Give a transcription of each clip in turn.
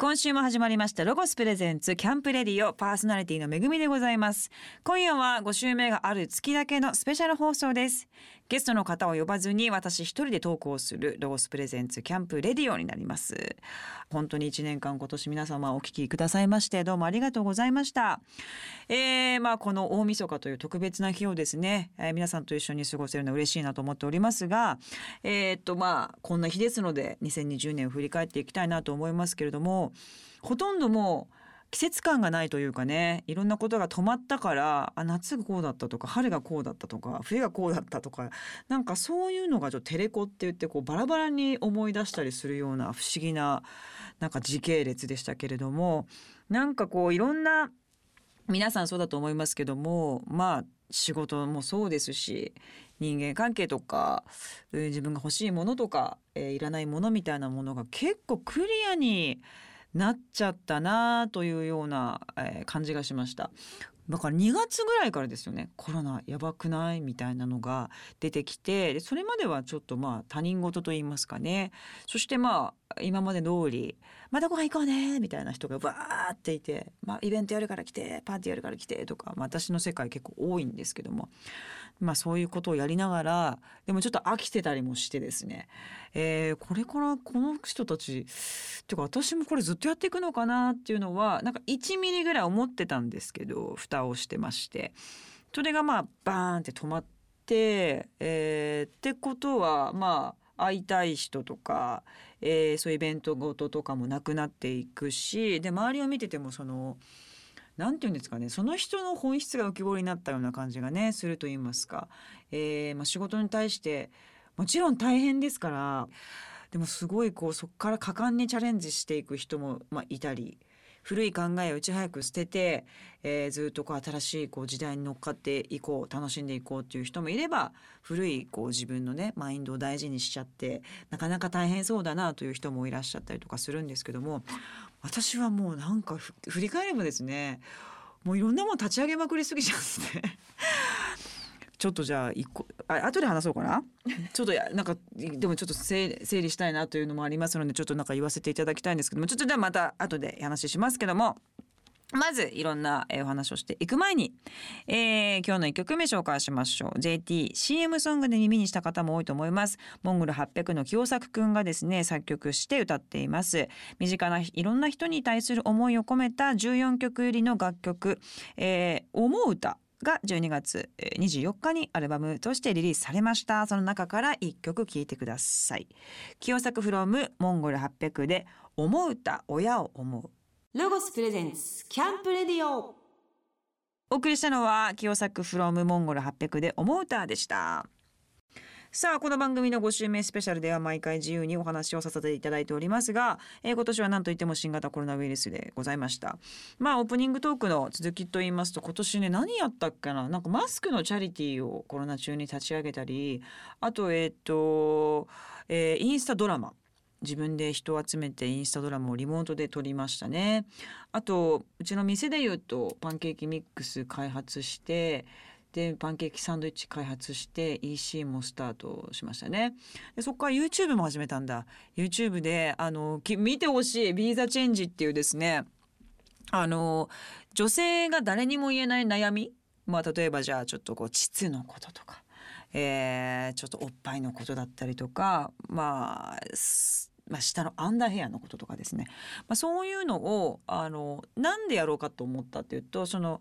今週も始まりましたロゴスプレゼンツキャンプレディオパーソナリティのめぐみでございます。今夜は5週目がある月だけのスペシャル放送です。ゲストの方を呼ばずに私一人で投稿するロゴスプレゼンツキャンプレディオになります。本当に1年間今年皆様お聞きくださいましてどうもありがとうございました。えー、まあこの大晦日という特別な日をですね、えー、皆さんと一緒に過ごせるの嬉しいなと思っておりますがえー、っとまあこんな日ですので2020年を振り返っていきたいなと思いますけれどもほとんどもう季節感がないというかねいろんなことが止まったからあ夏がこうだったとか春がこうだったとか冬がこうだったとかなんかそういうのがちょっとテレコって言ってこうバラバラに思い出したりするような不思議ななんか時系列でしたけれどもなんかこういろんな皆さんそうだと思いますけどもまあ仕事もそうですし人間関係とか自分が欲しいものとか、えー、いらないものみたいなものが結構クリアになっちゃったなというような、感じがしました。だから2月ぐらいからですよねコロナやばくない？みたいなのが出てきてそれまではちょっとまあ他人事と言いますかね。そしてまあ今まで通りまたご飯行こうねみたいな人がわーっていて、まあ、イベントやるから来てパーティーやるから来てとか、まあ、私の世界結構多いんですけども。まあそういうことをやりながらでもちょっと飽きてたりもしてですね、えー、これからこの人たちっていうか私もこれずっとやっていくのかなっていうのはなんか1ミリぐらい思ってたんですけど蓋をしてましてそれがまあバーンって止まって、えー、ってことはまあ会いたい人とか、えー、そういうイベントごととかもなくなっていくしで周りを見ててもその。何て言うんですかねその人の本質が浮き彫りになったような感じがねすると言いますか、えー、まあ、仕事に対してもちろん大変ですからでもすごいこうそこから果敢にチャレンジしていく人も、まあ、いたり古い考えをいち早く捨てて、えー、ずっとこう新しいこう時代に乗っかっていこう楽しんでいこうっていう人もいれば古いこう自分のねマインドを大事にしちゃってなかなか大変そうだなという人もいらっしゃったりとかするんですけども私はもうなんか振り返ればですねもういろんなもの立ち上げまくりすぎちゃうんですね。ちょっとじゃあ一個あ後で話そうかな ちょっとやなんかでもちょっと整理したいなというのもありますのでちょっとなんか言わせていただきたいんですけどもちょっとじゃあまた後で話しますけどもまずいろんなお話をしていく前に、えー、今日の1曲目紹介しましょう。JTCM ソングで耳にした方も多いと思います。モンゴル800の清作くんがですね作曲して歌っています。身近ないろんな人に対する思いを込めた14曲入りの楽曲、えー、思う歌が12月24日にアルバムとしてリリースされました。その中から1曲聴いてください。清作フロムモンゴル800で思う歌親を思う。ロゴスプレゼンツキャンプレディオ。お送りしたのは清作フロムモンゴル800で思う歌でした。さあこの番組の5週目スペシャルでは毎回自由にお話をさせていただいておりますが、えー、今年は何といっても新型コロナウイルスでございました。まあオープニングトークの続きと言いますと今年ね何やったっけな？なんかマスクのチャリティーをコロナ中に立ち上げたりあとえっ、ー、と、えー、インスタドラマ。自分で人を集めてインスタドラムをリモートで撮りましたね。あとうちの店で言うとパンケーキミックス開発してでパンケーキサンドイッチ開発して EC もスタートしましたね。でそこから YouTube も始めたんだ。YouTube であの見てほしいビーザチェンジっていうですねあの女性が誰にも言えない悩み？まあ例えばじゃあちょっとこう膣のこととかえー、ちょっとおっぱいのことだったりとかまあまあ、下のアンダーヘアのこととかですね、まあ、そういうのをあのなんでやろうかと思ったっていうとその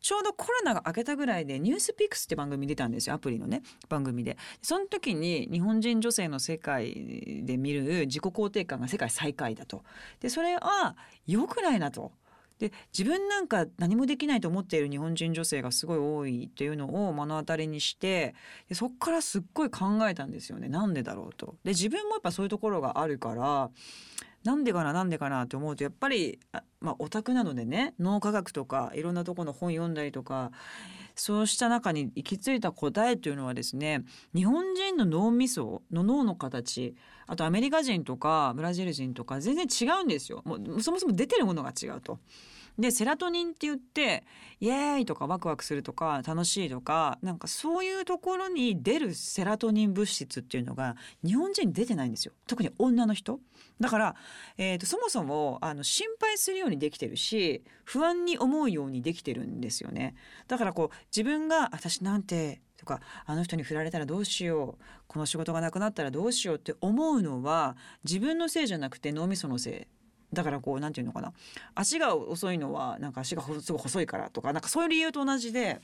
ちょうどコロナが明けたぐらいで「ニュースピックスって番組出たんですよアプリのね番組で。その時に日本人女性の世界で見る自己肯定感が世界最下位だと。でそれは良くないなと。で自分なんか何もできないと思っている日本人女性がすごい多いっていうのを目の当たりにしてでそっからすっごい考えたんですよねなんでだろうと。で自分もやっぱそういうところがあるからなんでかななんでかなって思うとやっぱりまあオタクなのでね脳科学とかいろんなとこの本読んだりとかそうした中に行き着いた答えというのはですね日本人の脳みその脳の形あとアメリカ人とかブラジル人とか全然違うんですよ。もうそもそも出てるものが違うと。でセラトニンって言ってイエーイとかワクワクするとか楽しいとかなんかそういうところに出るセラトニン物質っていうのが日本人に出てないんですよ。特に女の人。だから、えー、とそもそもあの心配するようにできてるし不安に思うようにできてるんですよね。だからこう自分が私なんてとかあの人に振られたらどうしようこの仕事がなくなったらどうしようって思うのは自分のせいじゃなくて脳みそのせい。だからこうなんていうのかな。足が遅いのはなんか足がすごい細いからとかなんかそういう理由と同じで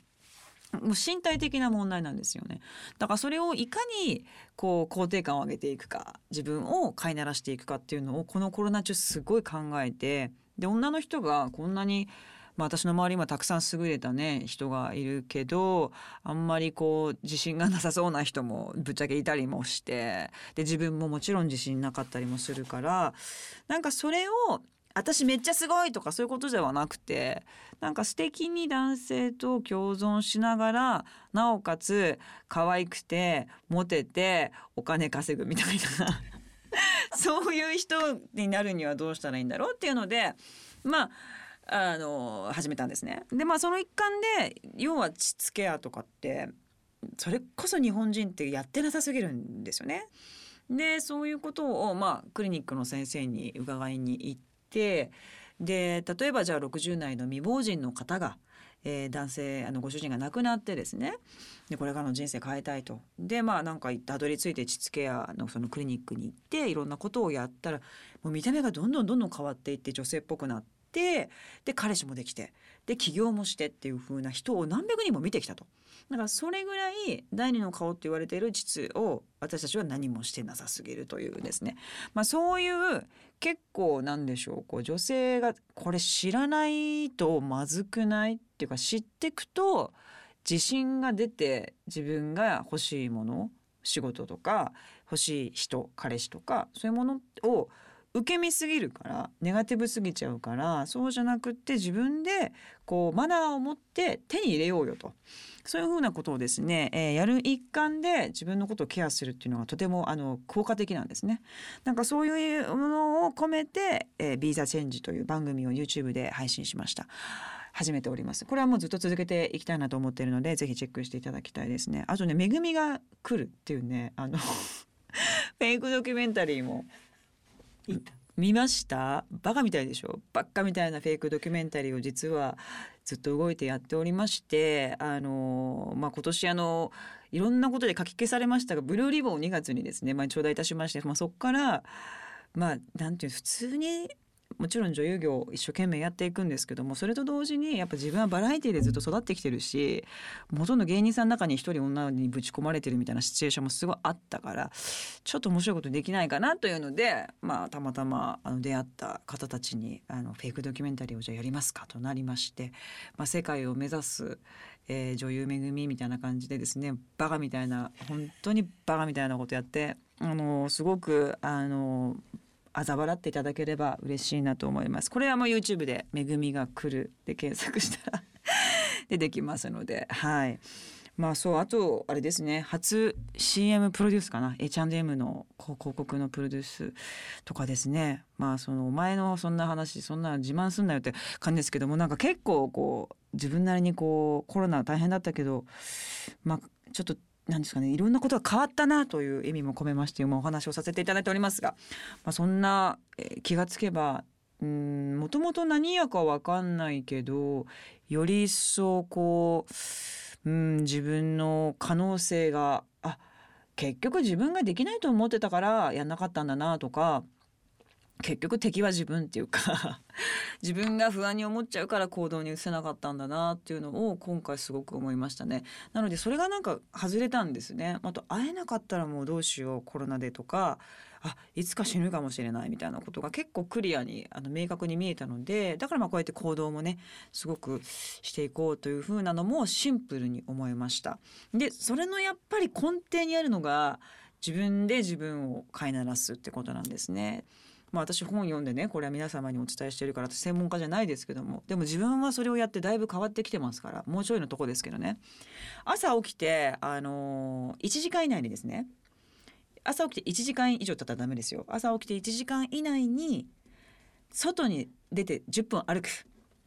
もう身体的な問題なんですよね。だからそれをいかにこう肯定感を上げていくか自分を飼いならしていくかっていうのをこのコロナ中すごい考えてで女の人がこんなにまあ、私の周りにはたくさん優れたね人がいるけどあんまりこう自信がなさそうな人もぶっちゃけいたりもしてで自分ももちろん自信なかったりもするからなんかそれを私めっちゃすごいとかそういうことではなくてなんか素敵に男性と共存しながらなおかつ可愛くてモテてお金稼ぐみたいな そういう人になるにはどうしたらいいんだろうっていうのでまああの始めたんですね。でまあその一環で要は膣ケアとかってそれこそ日本人ってやってなさすぎるんですよね。でそういうことをまあクリニックの先生に伺いに行ってで例えばじゃあ60代の未亡人の方が、えー男性あのご主人が亡くなってですね。でこれからの人生変えたいと。でまあなんかたどり着いて膣ケアのそのクリニックに行っていろんなことをやったらもう見た目がどんどんどんどん変わっていって女性っぽくなってで彼氏もできてで起業もしてっていう風な人を何百人も見てきたと。だからそれぐらい第二の顔って言われている膣を私たちは何もしてなさすぎるというですね、まあ、そういう結構なんでしょうこう女性がこれ知らないとまずくないっていうか知ってくと自信が出て自分が欲しいもの仕事とか欲しい人彼氏とかそういうものを受け身すぎるからネガティブすぎちゃうからそうじゃなくって自分でこうマナーを持って手に入れようよとそういうふうなことをですね、えーやる一環で自分のことをケアするっていうのがとてもあの効果的なんですね。なんかそういうものを込めて「えー、ビーザチェンジ」という番組を YouTube で配信しました。始めております。これはもうずっと続けていきたいなと思っているので、ぜひチェックしていただきたいですね。あとね、恵みが来るっていうね、あの フェイクドキュメンタリーも見ました？バカみたいでしょ？バカみたいなフェイクドキュメンタリーを実はずっと動いてやっておりましてあの、まあ、今年あのいろんなことで書き消されましたがブルーリボンを2月にですね、まあ、頂戴いたしまして、まあ、そこからまあなんていう普通にもちろん女優業を一生懸命やっていくんですけどもそれと同時にやっぱ自分はバラエティでずっと育ってきてるしほとんど芸人さんの中に一人女にぶち込まれてるみたいなシチュエーションもすごいあったからちょっと面白いことできないかなというので、まあ、たまたまあの出会った方たちにあのフェイクドキュメンタリーをじゃあやりますかとなりまして、まあ、世界を目指す、えー女優めぐみみたいな感じでですねバカみたいな本当にバカみたいなことやってあのすごくあの嘲笑っていただければ嬉しいなと思います。これはもう YouTube で「めぐみが来る」で検索したら 出てきますのではい。まあそうあとあれですね初 CM プロデュースかな？H&M の広告のプロデュースとかですねまあそのお前のそんな話そんな自慢すんなよって感じですけどもなんか結構こう自分なりにこうコロナ大変だったけどまあちょっとなんですかねいろんなことが変わったなという意味も込めまして今お話をさせていただいておりますが、まあ、そんな、え気がつけばもともと何やかわかんないけどより一層こううん自分の可能性があ結局自分ができないと思ってたからやんなかったんだなとか結局敵は自分っていうか 自分が不安に思っちゃうから行動に移せなかったんだなっていうのを今回すごく思いましたね。なのでそれがなんか外れたんですね。あと会えなかったらもうどうしようコロナでとかあいつか死ぬかもしれないみたいなことが結構クリアにあの明確に見えたのでだからまあこうやって行動もねすごくしていこうというふうなのもシンプルに思いました。でそれのやっぱり根底にあるのが自分で自分を飼いならすってことなんですね。まあ私本読んでねこれは皆様にお伝えしてるから私専門家じゃないですけどもでも自分はそれをやってだいぶ変わってきてますからもうちょいのとこですけどね。朝起きてあのー、1時間以内にですね朝起きて1時間以上経ったらダメですよ。朝起きて1時間以内に外に出て10分歩く。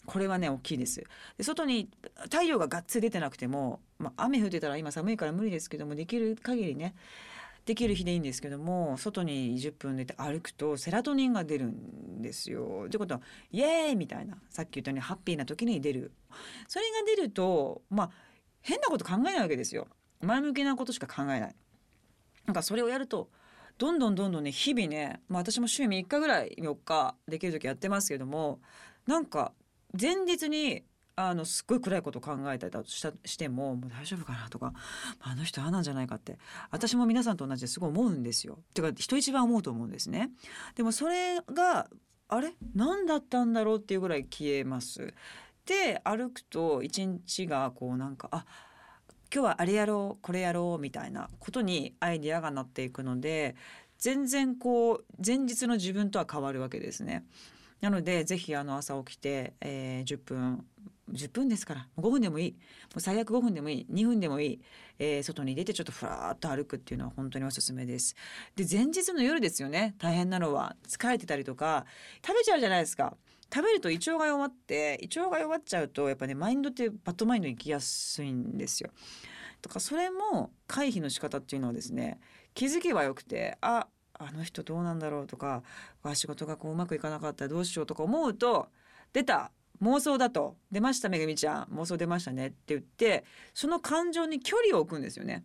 これはね大きいです。で外に太陽ががっつり出てなくても、まあ、雨降ってたら今寒いから無理ですけどもできる限りねできる日でいいんですけども外に10分出て歩くとセラトニンが出るんですよ。ってことはイエーイみたいなさっき言ったようにハッピーな時に出るそれが出るとまあ変なこと考えないわけですよ。前向きなことしか考えない。なんかそれをやるとどんどんどんどんね日々ね、まあ、私も週3日ぐらい4日できる時やってますけどもなんか前日にあのすっごい暗いこと考えたりしたしてももう大丈夫かなとかあの人ああなんじゃないかって私も皆さんと同じですごい思うんですよ。てか人一番思うと思うんですね。でもそれがあれ？何だったんだろうっていうぐらい消えます。で歩くと一日がこうなんかあ今日はあれやろうこれやろうみたいなことにアイディアがなっていくので全然こう前日の自分とは変わるわけですね。なのでぜひあの朝起きて、えー、10分10分ですから5分でもいいもう最悪5分でもいい2分でもいい、えー外に出てちょっとふらーっと歩くっていうのは本当におすすめです。で前日の夜ですよね大変なのは疲れてたりとか食べちゃうじゃないですか。食べると胃腸が弱って胃腸が弱っちゃうとやっぱねマインドってバッドマインドに行きやすいんですよ。とかそれも回避の仕方っていうのはですね気づけばよくてああの人どうなんだろうとか仕事がこううまくいかなかったらどうしようとか思うと出た妄想だと。出ましためぐみちゃん。妄想出ましたねって言ってその感情に距離を置くんですよね。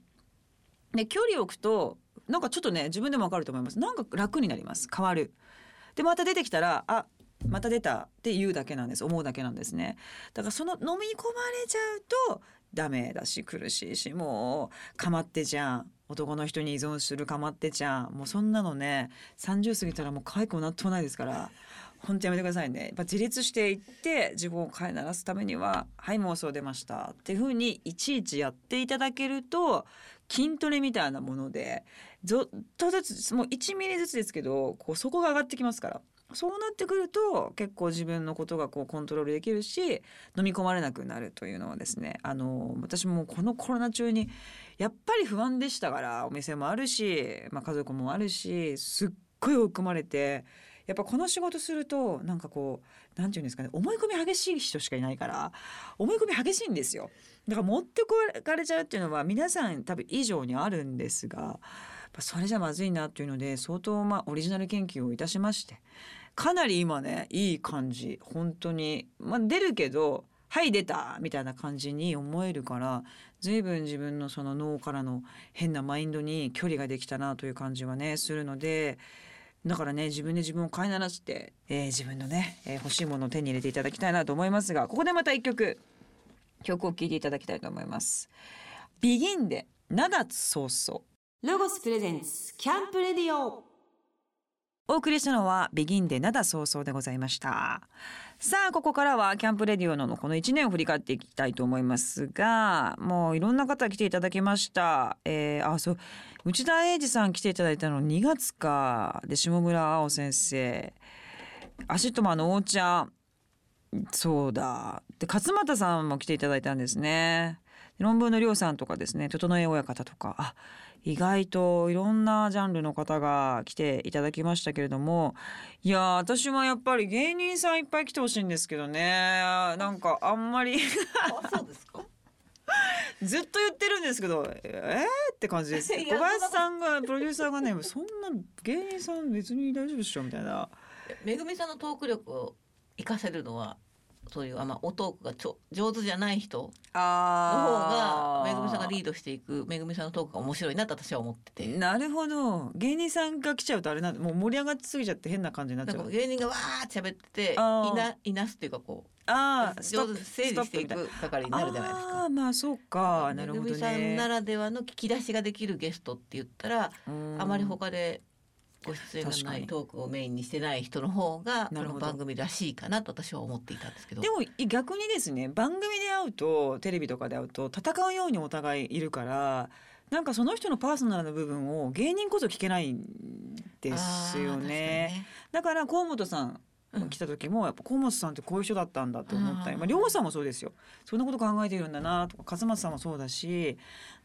で距離を置くとなんかちょっとね自分でもわかると思います。なんか楽になります。変わる。でまた出てきたらあまた出たって言うだけなんです。思うだけなんですね。だからその飲み込まれちゃうとダメだし苦しいしもうかまってじゃん。男の人に依存するかまってちゃん。もうそんなのね30過ぎたらもう可愛くもなんともないですから。本当やめてくださいね。やっぱ自立していって自分を飼いならすためには「はい妄想出ました」っていうふうにいちいちやっていただけると筋トレみたいなものでずっとずつもう1ミリずつですけどこう底が上がってきますから。そうなってくると結構自分のことがこうコントロールできるし飲み込まれなくなるというのはですねあの私もこのコロナ中にやっぱり不安でしたからお店もあるし、まあ、家族もあるしすっごい追い込まれてやっぱこの仕事するとなんかこうなんていうんですかね思い込み激しい人しかいないから思い込み激しいんですよ。だから持ってこかれちゃうっていうのは皆さん多分以上にあるんですがそれじゃまずいなっていうので相当まあオリジナル研究をいたしましてかなり今ねいい感じ本当にまあ出るけどはい出たみたいな感じに思えるから随分自分のその脳からの変なマインドに距離ができたなという感じはねするのでだからね自分で自分を飼いならして、えー自分のね、えー欲しいものを手に入れていただきたいなと思いますがここでまた一曲曲を聴いていただきたいと思います。ビギンで涙そうそうロゴス presents キャンプレディオお送りしたのはビギンで涙そうそうでございました。さあここからはキャンプレディオのこの1年を振り返っていきたいと思いますがもういろんな方来ていただきました。えー、あそう。内田英二さん来ていただいたの2月かで下村青先生。アシットマンのおーちゃん。そうだ。で勝俣さんも来ていただいたんですね。論文のりょうさんとかですね整え親方とか。あ意外といろんなジャンルの方が来ていただきましたけれどもいやー私はやっぱり芸人さんいっぱい来てほしいんですけどねなんかあんまりあ、そうですか？ずっと言ってるんですけどえー、って感じです小林さんがプロデューサーがねそんな芸人さん別に大丈夫っしょみたいなめぐみさんのトーク力を活かせるのは。そういうあまあおトークがちょ上手じゃない人の方あがめぐみさんがリードしていくめぐみさんのトークが面白いなと私は思ってて。なるほど。芸人さんが来ちゃうとあれなんでもう盛り上がってすぎちゃって変な感じになっちゃう。芸人がわーって喋ってていないなすっていうかこうああ上手に整理していく係になるじゃないですあか。あ。まあそうか。なるほどめぐみさんなねらではの聞き出しができるゲストって言ったらあまり他他でご出演がないトークをメインにしてない人の方がこの番組らしいかなと私は思っていたんですけど。でも逆にですね番組で会うとテレビとかで会うと戦うようにお互いいるからなんかその人のパーソナルな部分を芸人こそ聞けないんですよね。だから河本さん来た時もやっぱ河本さんってこういう人だったんだと思った。り、まあ、亮さんもそうですよ。そんなこと考えているんだなとか勝松さんもそうだし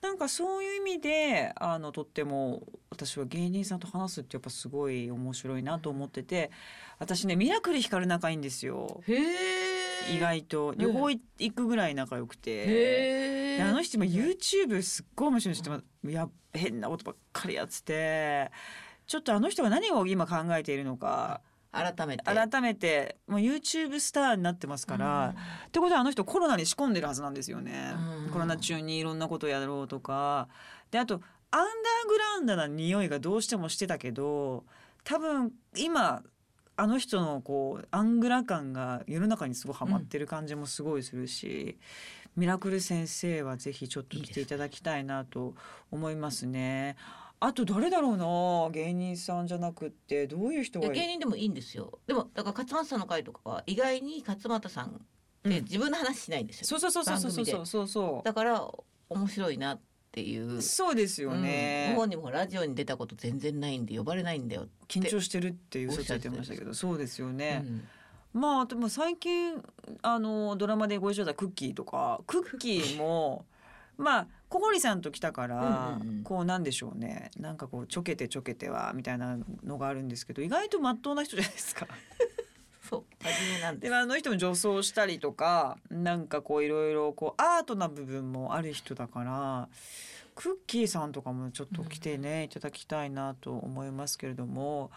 なんかそういう意味であのとっても私は芸人さんと話すってやっぱすごい面白いなと思ってて私ねミラクル光る仲いいんですよ。意外と。旅行い行くぐらい仲良くて。あの人今 YouTube すっごい面白い人もや変なことばっかりやっててちょっとあの人が何を今考えているのか改めて。改めてもう YouTube スターになってますから、ってことはあの人コロナに仕込んでるはずなんですよね、うん。コロナ中にいろんなことをやろうとか。であとアンダーグラウンドな匂いがどうしてもしてたけど多分今あの人のこうアングラ感が世の中にすごいハマってる感じもすごいするし、ミラクル先生はぜひちょっと来ていただきたいなと思いますね。あと誰だろうな芸人さんじゃなくってどういう人がい芸人でもいいんですよ。でもだから勝俣さんの回とかは意外に勝俣さんっうん。て自分の話しないんですよ、そうそうそうそうそうそうそう。そうだから面白いなっていうそうですようん。ねご。本人もラジオに出たこと全然ないんで呼ばれないんだよ、緊張してるっていう嘘ついてましたけどそうですよね、うん。まあでも最近あのドラマでご一緒だったクッキーとかクッキーも まあ小堀さんと来たから、うんうんうん。こうなんでしょうね。なんかこうちょけてちょけてはみたいなのがあるんですけど意外とまっとうな人じゃないですか。そう真面目なんであの人も女装したりとかなんかこういろいろこうアートな部分もある人だからクッキーさんとかもちょっと来てね、いただきたいなと思いますけれども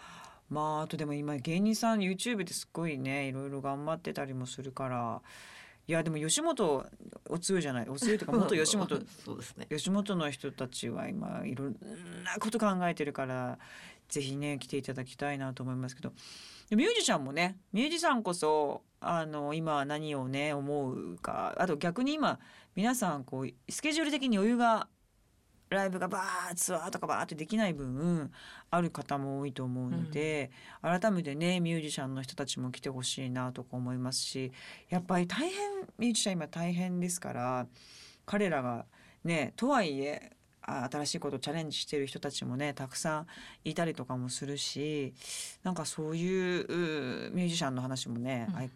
まああとでも今芸人さん YouTube ですごいねいろいろ頑張ってたりもするからいやでも吉本おつゆじゃない。おつゆというか 元吉本そうですね。吉本の人たちは今いろんなこと考えてるからぜひね来ていただきたいなと思いますけど。でミュージシャンもねミュージシャンこそあの今何をね思うかあと逆に今皆さんこうスケジュール的に余裕がライブがバーッツアーとかバーってできない分ある方も多いと思うので、改めてねミュージシャンの人たちも来てほしいなとか思いますしやっぱり大変ミュージシャン今大変ですから彼らがねとはいえあ新しいことをチャレンジしてる人たちもねたくさんいたりとかもするしなんかそういううミュージシャンの話もね、うん。引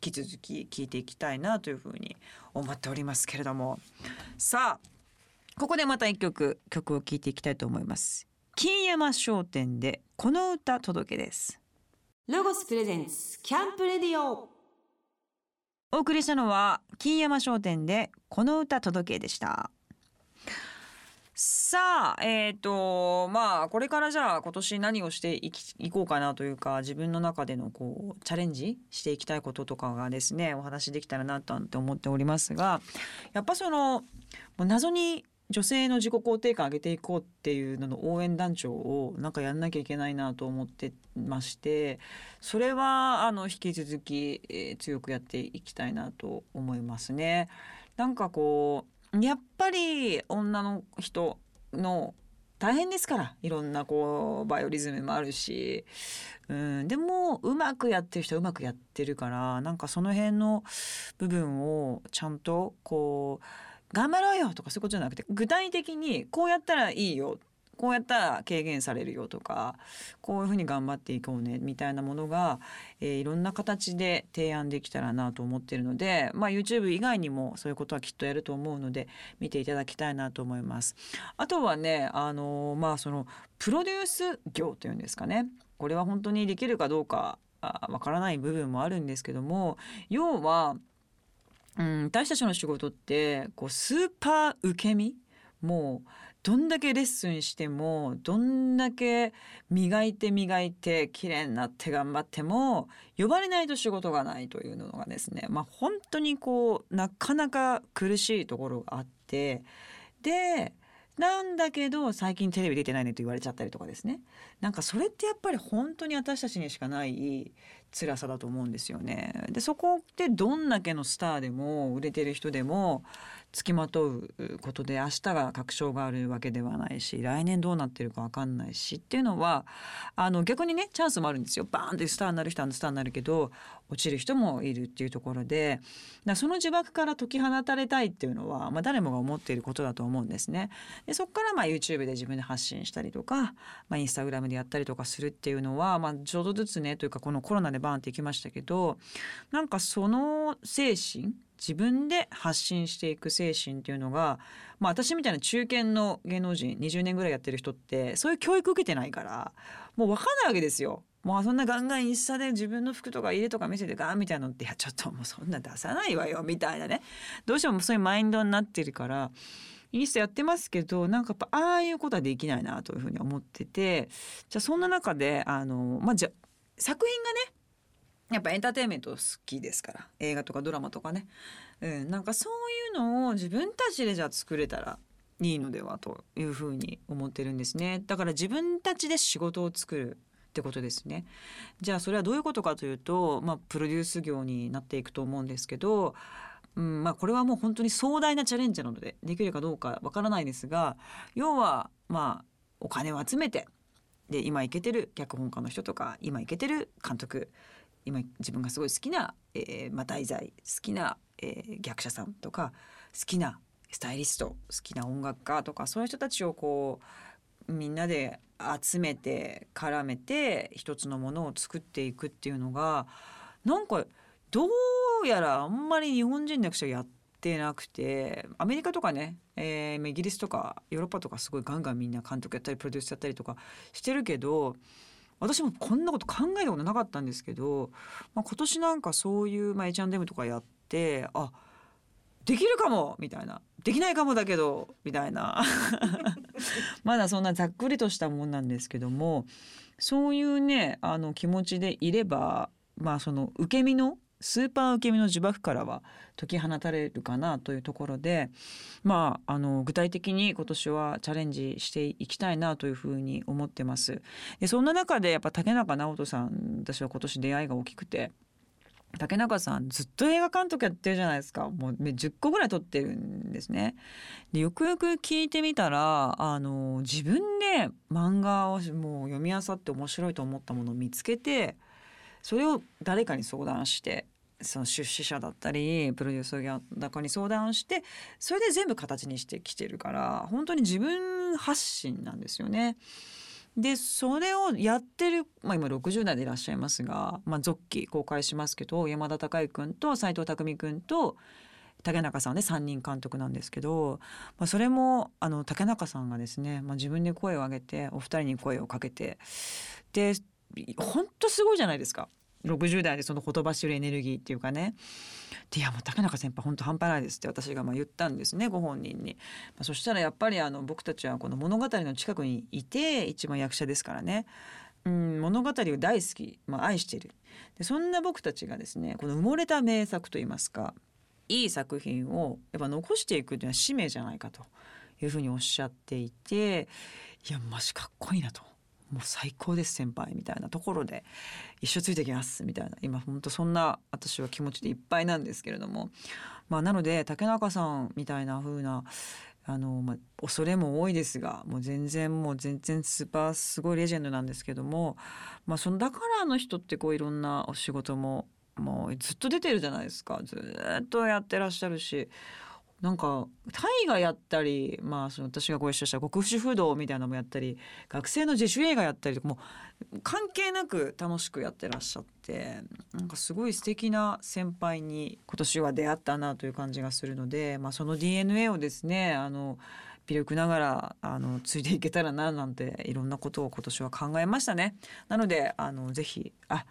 き続き聞いていきたいなというふうに思っておりますけれども。さあここでまた一曲曲を聴いていきたいと思います。金山商店でこの歌届けです。ロゴスプレゼンツキャンプレディオ。お送りしたのは金山商店でこの歌届けでした。さあえっ、とまあこれからじゃあ今年何をしていきいこうかなというか自分の中でのこうチャレンジしていきたいこととかがですねお話できたらなと思っておりますがやっぱその謎に女性の自己肯定感上げていこうっていうのの応援団長をなんかやんなきゃいけないなと思ってましてそれはあの引き続き、強くやっていきたいなと思いますね。なんかこうやっぱり女の人の大変ですからいろんなこうバイオリズムもあるし、うん、でもうまくやってる人はうまくやってるからなんかその辺の部分をちゃんとこう頑張ろうよとかそういうことじゃなくて具体的にこうやったらいいよこうやったら軽減されるよとかこういうふうに頑張っていこうねみたいなものが、えーいろんな形で提案できたらなと思ってるので、まあ、YouTube 以外にもそういうことはきっとやると思うので見ていただきたいなと思います。あとはねあのまあそのプロデュース業というんですかねこれは本当にできるかどうかわからない部分もあるんですけども要は、うん、私たちの仕事ってこうスーパー受け身？もうどんだけレッスンしてもどんだけ磨いて磨いて綺麗になって頑張っても呼ばれないと仕事がないというのがですねまあ本当にこうなかなか苦しいところがあってでなんだけど最近テレビ出てないねと言われちゃったりとかですねなんかそれってやっぱり本当に私たちにしかない辛さだと思うんですよね。でそこってどんだけのスターでも売れてる人でも付きまとうことで明日が確証があるわけではないし来年どうなってるか分かんないしっていうのはあの逆にねチャンスもあるんですよバーンってスターになる人はスターになるけど落ちる人もいるっていうところでその呪縛から解き放たれたいっていうのは、まあ、誰もが思っていることだと思うんですね。でそこからまあ YouTube で自分で発信したりとか、まあ、インスタグラムでやったりとかするっていうのは、まあ、ちょっとずつねというかこのコロナでバーンっていきましたけどなんかその精神自分で発信していく精神っていうのが、まあ、私みたいな中堅の芸能人20年ぐらいやってる人ってそういう教育受けてないからもう分かんないわけですよ。もうそんなガンガンインスタで自分の服とか入れとか見せてガンみたいなのっていやちょっともうそんな出さないわよみたいなねどうしてもそういうマインドになってるからインスタやってますけどなんかやっぱああいうことはできないなというふうに思っててじゃあそんな中であのまあじゃ作品がねやっぱエンターテインメント好きですから映画とかドラマとかね、うん、なんかそういうのを自分たちでじゃあ作れたらいいのではというふうに思ってるんですね。だから自分たちで仕事を作るってことですね。じゃあそれはどういうことかというと、まあ、プロデュース業になっていくと思うんですけど、うんまあ、これはもう本当に壮大なチャレンジなのでできるかどうかわからないですが要はまあお金を集めてで今イケてる脚本家の人とか今イケてる監督今自分がすごい好きな、えーまあ、題材好きな、えー役者さんとか好きなスタイリスト好きな音楽家とかそういう人たちをこうみんなで集めて絡めて一つのものを作っていくっていうのがなんかどうやらあんまり日本人の役者やってなくてアメリカとかね、えーイギリスとかヨーロッパとかすごいガンガンみんな監督やったりプロデュースやったりとかしてるけど私もこんなこと考えたことなかったんですけど、まあ、今年なんかそういう、まあ、H&M とかやってあできるかもみたいな。できないかもだけどみたいな。まだそんなざっくりとしたもんなんですけどもそういうねあの気持ちでいればまあその受け身のスーパー受け身の呪縛からは解き放たれるかなというところでまああの具体的に今年はチャレンジしていきたいなというふうに思ってます。でそんな中でやっぱ竹中直人さん私は今年出会いが大きくて竹中さんずっと映画監督やってるじゃないですかもう10個ぐらい撮ってるんですね。でよくよく聞いてみたらあの自分で漫画をもう読み漁って面白いと思ったものを見つけてそれを誰かに相談してその出資者だったりプロデューサーだかに相談してそれで全部形にしてきてるから本当に自分発信なんですよね。でそれをやってる、まあ、今60代でいらっしゃいますが、まあ、続期公開しますけど山田孝之君と斎藤工君と竹中さんね3人監督なんですけど、まあ、それもあの竹中さんがですね、まあ、自分で声を上げてお二人に声をかけてで本当すごいじゃないですか。60代でそのほとばしるエネルギーっていうかね。でいやもう竹中先輩本当半端ないですって私がまあ言ったんですねご本人に、まあ、そしたらやっぱりあの僕たちはこの物語の近くにいて一番役者ですからね。うん、物語を大好き、まあ、愛してる。でそんな僕たちがですねこの埋もれた名作といいますかいい作品をやっぱ残していくというのは使命じゃないかというふうにおっしゃっていていやマジかっこいいなと。もう最高です先輩みたいなところで一緒ついてきますみたいな。今本当そんな私は気持ちでいっぱいなんですけれども。まあなので竹中さんみたいな風なあの、まあ、恐れも多いですがもう全然もう全然スーパーすごいレジェンドなんですけども、まあ、そのだからあの人ってこういろんなお仕事ももうずっと出てるじゃないですか。ずっとやってらっしゃるしなんか大河やったり、まあ、その私がご一緒した極主不動みたいなのもやったり学生の自主映画やったりとかも関係なく楽しくやってらっしゃってなんかすごい素敵な先輩に今年は出会ったなという感じがするので、まあ、その DNA をですねあの微力ながらあのついていけたらななんていろんなことを今年は考えましたね。なのであのぜひあ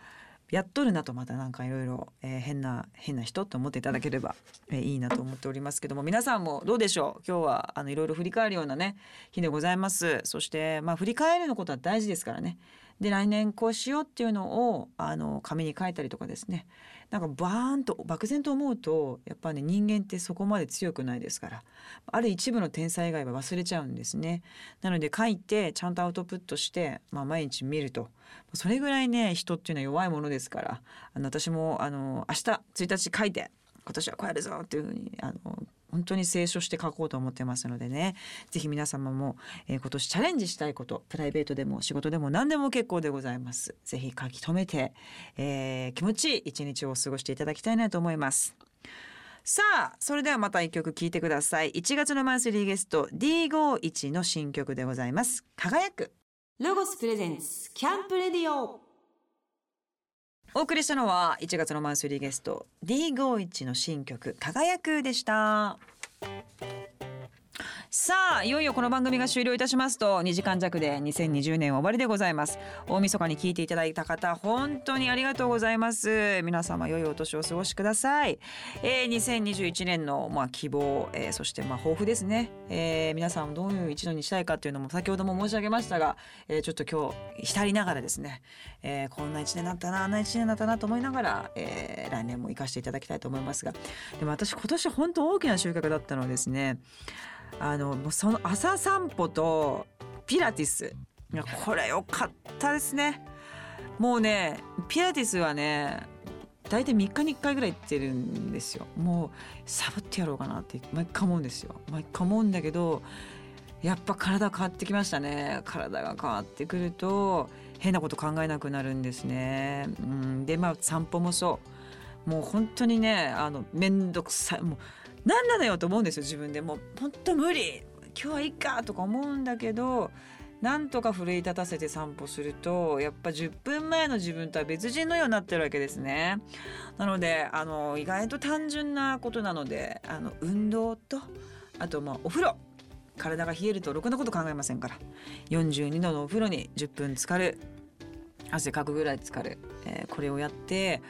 やっとるなとまたなんかいろいろ変な変な人と思っていただければ、えいいなと思っておりますけども皆さんもどうでしょう？今日はあのいろいろ振り返るようなね日でございます。そしてまあ振り返るのことは大事ですからね。で来年こうしようっていうのをあの紙に書いたりとかですね。なんかバーンと漠然と思うとやっぱね人間ってそこまで強くないですから。ある一部の天才以外は忘れちゃうんですね。なので書いてちゃんとアウトプットして、まあ、毎日見ると。それぐらいね人っていうのは弱いものですから。あの私もあの明日1日書いて今年はこうやるぞっていうふうにあの本当に清書して書こうと思ってますのでね。ぜひ皆様も、えー今年チャレンジしたいことプライベートでも仕事でも何でも結構でございます。ぜひ書き留めて、えー気持ちいい一日を過ごしていただきたいなと思います。さあそれではまた一曲聴いてください。1月のマンスリーゲスト D51 の新曲でございます。輝く。ロゴスプレゼンツキャンプレディオ。お送りしたのは1月のマンスリーゲスト D51 の新曲輝くでした。さあいよいよこの番組が終了いたしますと2時間弱で2020年終わりでございます。大晦日に聞いていただいた方本当にありがとうございます。皆様良いお年をお過ごしください、えー、2021年のまあ希望、えー、そしてまあ抱負ですね、えー、皆さんどういう一度にしたいかっていうのも先ほども申し上げましたが、えー、ちょっと今日浸りながらですね、えー、こんな一年だったなあんな一年だったなと思いながら、えー、来年も生かしていただきたいと思いますが。でも私今年本当大きな収穫だったのはですねあのその朝散歩とピラティスこれ良かったですね。もうねピラティスはね大体3日に1回ぐらい行ってるんですよ。もうサボってやろうかなって毎回思うんですよ。毎回思うんだけどやっぱ体変わってきましたね。体が変わってくると変なこと考えなくなるんですね、うん、でまあ散歩もそう。もう本当にねあの面倒くさい。もう何なのよと思うんですよ自分で。もう本当無理。今日はいいかとか思うんだけどなんとか奮い立たせて散歩するとやっぱ10分前の自分とは別人のようになってるわけですね。なのであの意外と単純なことなのであの運動とあとまあお風呂。体が冷えるとろくなこと考えませんから。42度のお風呂に10分浸かる。汗かくぐらい浸かる、えー、これをやって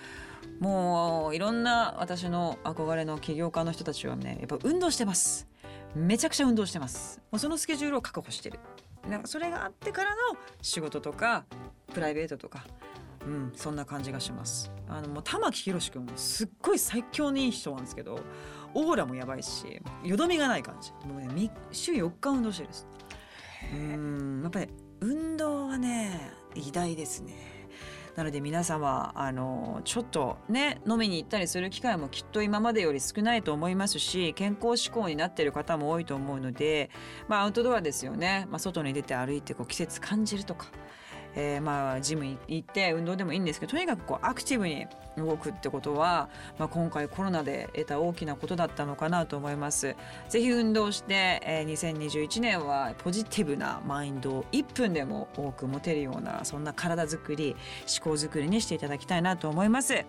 もういろんな私の憧れの起業家の人たちはねやっぱ運動してます。めちゃくちゃ運動してます。もうそのスケジュールを確保してる。なんかそれがあってからの仕事とかプライベートとか。うんそんな感じがします。あのもう玉木宏君もすっごい最強にいい人なんですけどオーラもやばいしよどみがない感じ。もうね週4日運動してるです。うんやっぱり運動はね偉大ですねなので皆様あのちょっとね飲みに行ったりする機会もきっと今までより少ないと思いますし健康志向になってる方も多いと思うので、まあ、アウトドアですよね、まあ、外に出て歩いてこう季節感じるとか。えー、まあジム行って運動でもいいんですけどとにかくこうアクティブに動くってことは、まあ、今回コロナで得た大きなことだったのかなと思います。ぜひ運動して、えー、2021年はポジティブなマインドを1分でも多く持てるようなそんな体づくり思考づくりにしていただきたいなと思います。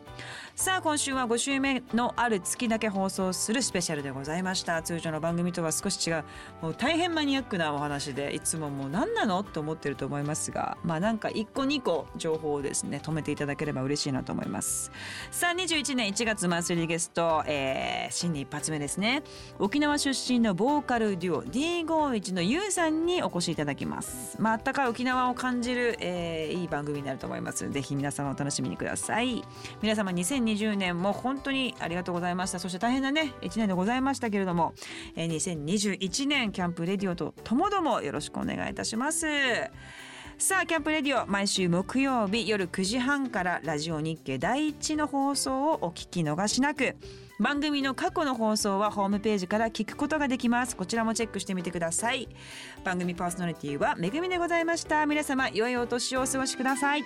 さあ今週は5週目のある月だけ放送するスペシャルでございました通常の番組とは少し違うもう大変マニアックなお話でいつももう何なのと思ってると思いますがまあなんか1個2個情報をですね止めていただければ嬉しいなと思いますさあ21年1月マンスリーゲスト、えー、新年一発目ですね。沖縄出身のボーカルデュオ D51 のゆうさんにお越しいただきます。まああったかい沖縄を感じる、えー、いい番組になると思いますぜひ皆様お楽しみにください。皆様2020年も本当にありがとうございました。そして大変なね1年でございましたけれども、えー、2021年キャンプレディオとともどもよろしくお願いいたします。さあキャンプレディオ毎週木曜日夜9時半からラジオ日経第一の放送をお聞き逃しなく。番組の過去の放送はホームページから聞くことができます。こちらもチェックしてみてください。番組パーソナリティはめぐみでございました。皆様良いお年をお過ごしください。